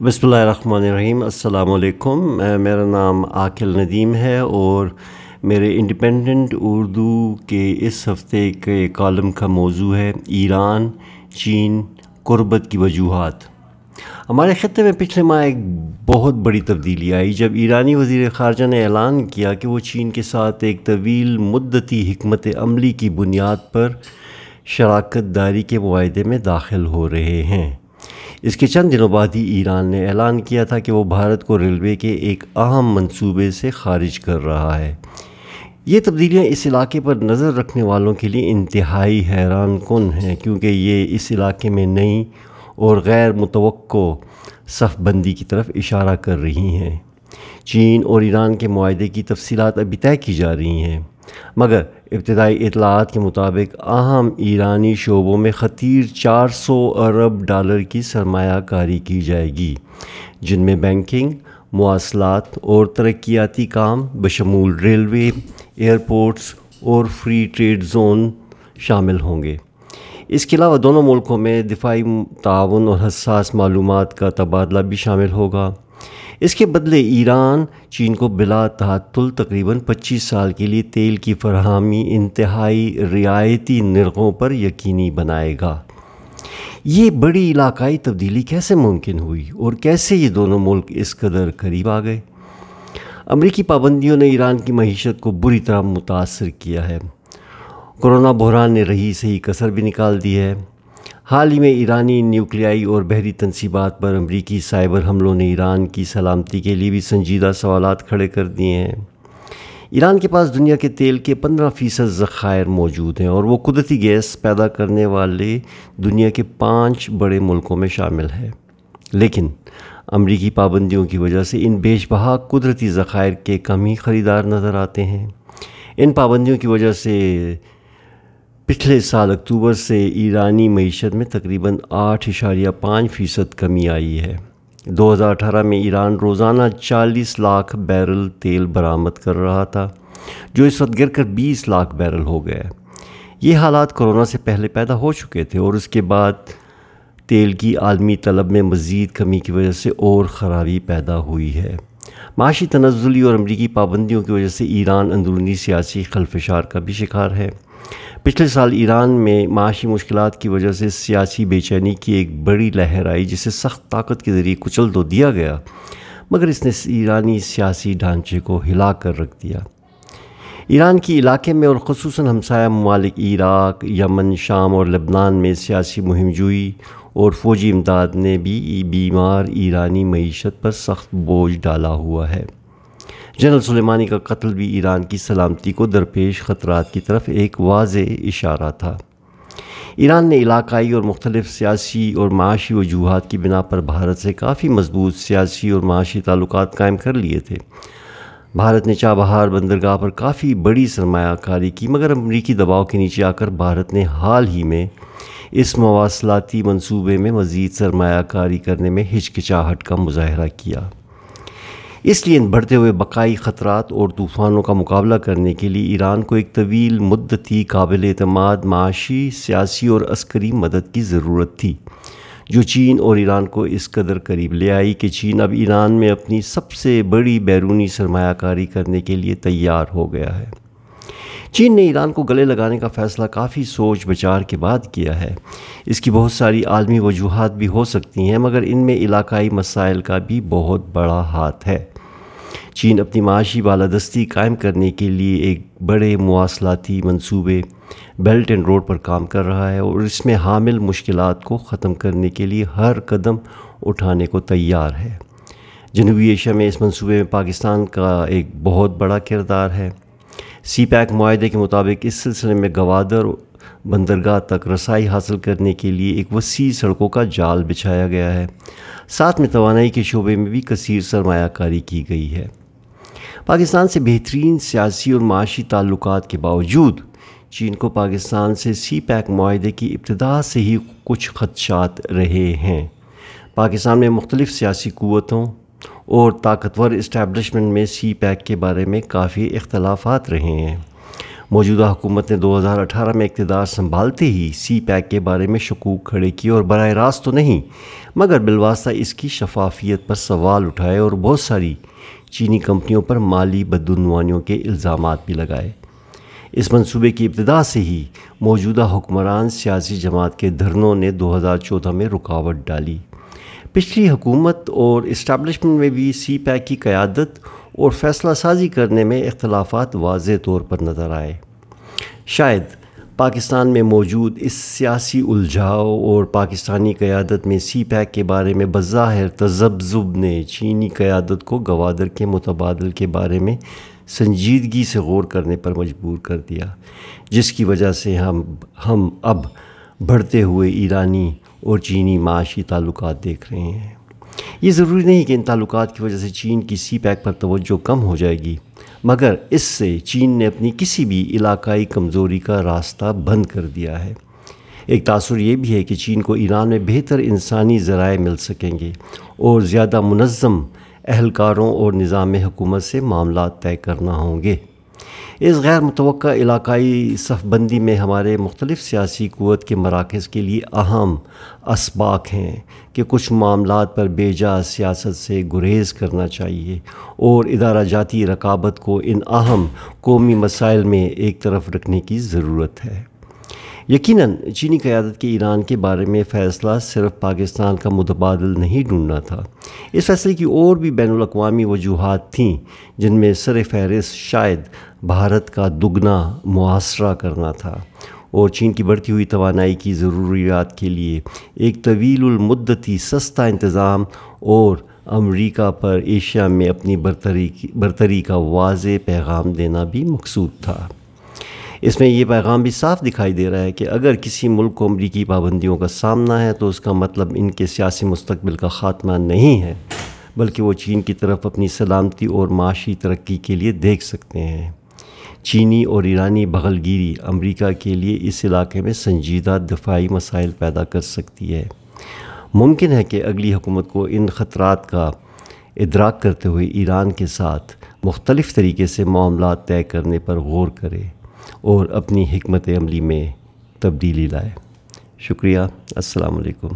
بسم اللہ الرحمن الرحیم، السلام علیکم۔ میرا نام عاقل ندیم ہے اور میرے انڈیپینڈنٹ اردو کے اس ہفتے کے کالم کا موضوع ہے ایران، چین، قربت کی وجوہات۔ ہمارے خطے میں پچھلے ماہ ایک بہت بڑی تبدیلی آئی، جب ایرانی وزیر خارجہ نے اعلان کیا کہ وہ چین کے ساتھ ایک طویل مدتی حکمت عملی کی بنیاد پر شراکت داری کے معاہدے میں داخل ہو رہے ہیں۔ اس کے چند دنوں بعد ہی ایران نے اعلان کیا تھا کہ وہ بھارت کو ریلوے کے ایک اہم منصوبے سے خارج کر رہا ہے۔ یہ تبدیلیاں اس علاقے پر نظر رکھنے والوں کے لیے انتہائی حیران کن ہیں کیونکہ یہ اس علاقے میں نئی اور غیر متوقع صف بندی کی طرف اشارہ کر رہی ہیں۔ چین اور ایران کے معاہدے کی تفصیلات ابھی طے کی جا رہی ہیں۔ مگر ابتدائی اطلاعات کے مطابق اہم ایرانی شعبوں میں خطیر چار سو ارب ڈالر کی سرمایہ کاری کی جائے گی، جن میں بینکنگ، مواصلات اور ترقیاتی کام، بشمول ریلوے، ایئرپورٹس اور فری ٹریڈ زون شامل ہوں گے۔ اس کے علاوہ دونوں ملکوں میں دفاعی تعاون اور حساس معلومات کا تبادلہ بھی شامل ہوگا۔ اس کے بدلے ایران چین کو بلا تعطل تقریباً پچیس سال کے لیے تیل کی فراہمی انتہائی رعایتی نرخوں پر یقینی بنائے گا۔ یہ بڑی علاقائی تبدیلی کیسے ممکن ہوئی اور کیسے یہ دونوں ملک اس قدر قریب آ گئے؟ امریکی پابندیوں نے ایران کی معیشت کو بری طرح متاثر کیا ہے۔ کرونا بحران نے رہی صحیح کثر بھی نکال دی ہے۔ حال ہی میں ایرانی نیوکلیائی اور بحری تنصیبات پر امریکی سائبر حملوں نے ایران کی سلامتی کے لیے بھی سنجیدہ سوالات کھڑے کر دیے ہیں۔ ایران کے پاس دنیا کے تیل کے پندرہ فیصد ذخائر موجود ہیں اور وہ قدرتی گیس پیدا کرنے والے دنیا کے پانچ بڑے ملکوں میں شامل ہے لیکن امریکی پابندیوں کی وجہ سے ان بیش بہا قدرتی ذخائر کے کم ہی خریدار نظر آتے ہیں۔ ان پابندیوں کی وجہ سے پچھلے سال اکتوبر سے ایرانی معیشت میں تقریباً آٹھ اشاریہ پانچ فیصد کمی آئی ہے۔ دو ہزار اٹھارہ میں ایران روزانہ چالیس لاکھ بیرل تیل برآمد کر رہا تھا، جو اس وقت گر کر بیس لاکھ بیرل ہو گیا۔ یہ حالات کرونا سے پہلے پیدا ہو چکے تھے اور اس کے بعد تیل کی عالمی طلب میں مزید کمی کی وجہ سے اور خرابی پیدا ہوئی ہے۔ معاشی تنزلی اور امریکی پابندیوں کی وجہ سے ایران اندرونی سیاسی خلفشار کا بھی شکار ہے۔ پچھلے سال ایران میں معاشی مشکلات کی وجہ سے سیاسی بے چینی کی ایک بڑی لہر آئی، جسے سخت طاقت کے ذریعے کچل تو دیا گیا، مگر اس نے ایرانی سیاسی ڈھانچے کو ہلا کر رکھ دیا۔ ایران کی علاقے میں اور خصوصاً ہمسایہ ممالک عراق، یمن، شام اور لبنان میں سیاسی مہم جوئی اور فوجی امداد نے بھی بیمار ایرانی معیشت پر سخت بوجھ ڈالا ہوا ہے۔ جنرل سلیمانی کا قتل بھی ایران کی سلامتی کو درپیش خطرات کی طرف ایک واضح اشارہ تھا۔ ایران نے علاقائی اور مختلف سیاسی اور معاشی وجوہات کی بنا پر بھارت سے کافی مضبوط سیاسی اور معاشی تعلقات قائم کر لیے تھے۔ بھارت نے چابہار بندرگاہ پر کافی بڑی سرمایہ کاری کی، مگر امریکی دباؤ کے نیچے آ کر بھارت نے حال ہی میں اس مواصلاتی منصوبے میں مزید سرمایہ کاری کرنے میں ہچکچاہٹ کا مظاہرہ کیا۔ اس لیے ان بڑھتے ہوئے بقائی خطرات اور طوفانوں کا مقابلہ کرنے کے لیے ایران کو ایک طویل مدتی قابل اعتماد، معاشی، سیاسی اور عسکری مدد کی ضرورت تھی۔ جو چین اور ایران کو اس قدر قریب لے آئی کہ چین اب ایران میں اپنی سب سے بڑی بیرونی سرمایہ کاری کرنے کے لیے تیار ہو گیا ہے۔ چین نے ایران کو گلے لگانے کا فیصلہ کافی سوچ بچار کے بعد کیا ہے۔ اس کی بہت ساری عالمی وجوہات بھی ہو سکتی ہیں، مگر ان میں علاقائی مسائل کا بھی بہت بڑا ہاتھ ہے۔ چین اپنی معاشی بالادستی قائم کرنے کے لیے ایک بڑے مواصلاتی منصوبے بیلٹ اینڈ روڈ پر کام کر رہا ہے اور اس میں حامل مشکلات کو ختم کرنے کے لیے ہر قدم اٹھانے کو تیار ہے۔ جنوبی ایشیا میں اس منصوبے میں پاکستان کا ایک بہت بڑا کردار ہے۔ سی پیک معاہدے کے مطابق اس سلسلے میں گوادر بندرگاہ تک رسائی حاصل کرنے کے لیے ایک وسیع سڑکوں کا جال بچھایا گیا ہے۔ ساتھ میں توانائی کے شعبے میں بھی کثیر سرمایہ کاری کی گئی ہے۔ پاکستان سے بہترین سیاسی اور معاشی تعلقات کے باوجود چین کو پاکستان سے سی پیک معاہدے کی ابتدا سے ہی کچھ خدشات رہے ہیں۔ پاکستان میں مختلف سیاسی قوتوں اور طاقتور اسٹیبلشمنٹ میں سی پیک کے بارے میں کافی اختلافات رہے ہیں۔ موجودہ حکومت نے دو ہزار اٹھارہ میں اقتدار سنبھالتے ہی سی پیک کے بارے میں شکوک کھڑے کیے اور براہ راست تو نہیں، مگر بالواسطہ اس کی شفافیت پر سوال اٹھائے اور بہت ساری چینی کمپنیوں پر مالی بدعنوانیوں کے الزامات بھی لگائے۔ اس منصوبے کی ابتدا سے ہی موجودہ حکمران سیاسی جماعت کے دھرنوں نے دو ہزار چودہ میں رکاوٹ ڈالی۔ پچھلی حکومت اور اسٹیبلشمنٹ میں بھی سی پیک کی قیادت اور فیصلہ سازی کرنے میں اختلافات واضح طور پر نظر آئے۔ شاید پاکستان میں موجود اس سیاسی الجھاؤ اور پاکستانی قیادت میں سی پیک کے بارے میں بظاہر تذبذب نے چینی قیادت کو گوادر کے متبادل کے بارے میں سنجیدگی سے غور کرنے پر مجبور کر دیا، جس کی وجہ سے ہم ہم اب بڑھتے ہوئے ایرانی اور چینی معاشی تعلقات دیکھ رہے ہیں۔ یہ ضروری نہیں کہ ان تعلقات کی وجہ سے چین کی سی پیک پر توجہ کم ہو جائے گی، مگر اس سے چین نے اپنی کسی بھی علاقائی کمزوری کا راستہ بند کر دیا ہے۔ ایک تاثر یہ بھی ہے کہ چین کو ایران میں بہتر انسانی ذرائع مل سکیں گے اور زیادہ منظم اہلکاروں اور نظام حکومت سے معاملات طے کرنا ہوں گے۔ اس غیر متوقع علاقائی صف بندی میں ہمارے مختلف سیاسی قوت کے مراکز کے لیے اہم اسباق ہیں کہ کچھ معاملات پر بے جا سیاست سے گریز کرنا چاہیے اور ادارہ جاتی رقابت کو ان اہم قومی مسائل میں ایک طرف رکھنے کی ضرورت ہے۔ یقیناً چینی قیادت کے ایران کے بارے میں فیصلہ صرف پاکستان کا متبادل نہیں ڈھونڈنا تھا۔ اس فیصلے کی اور بھی بین الاقوامی وجوہات تھیں، جن میں سر فہرست شاید بھارت کا دگنا معاصرہ کرنا تھا۔ اور چین کی بڑھتی ہوئی توانائی کی ضروریات کے لیے ایک طویل المدتی سستا انتظام اور امریکہ پر ایشیا میں اپنی برتری برتری کا واضح پیغام دینا بھی مقصود تھا۔ اس میں یہ پیغام بھی صاف دکھائی دے رہا ہے کہ اگر کسی ملک کو امریکی پابندیوں کا سامنا ہے تو اس کا مطلب ان کے سیاسی مستقبل کا خاتمہ نہیں ہے، بلکہ وہ چین کی طرف اپنی سلامتی اور معاشی ترقی کے لیے دیکھ سکتے ہیں۔ چینی اور ایرانی بغلگیری امریکہ کے لیے اس علاقے میں سنجیدہ دفاعی مسائل پیدا کر سکتی ہے۔ ممکن ہے کہ اگلی حکومت کو ان خطرات کا ادراک کرتے ہوئے ایران کے ساتھ مختلف طریقے سے معاملات طے کرنے پر غور کرے۔ اور اپنی حکمت عملی میں تبدیلی لائے۔ شکریہ السلام علیکم۔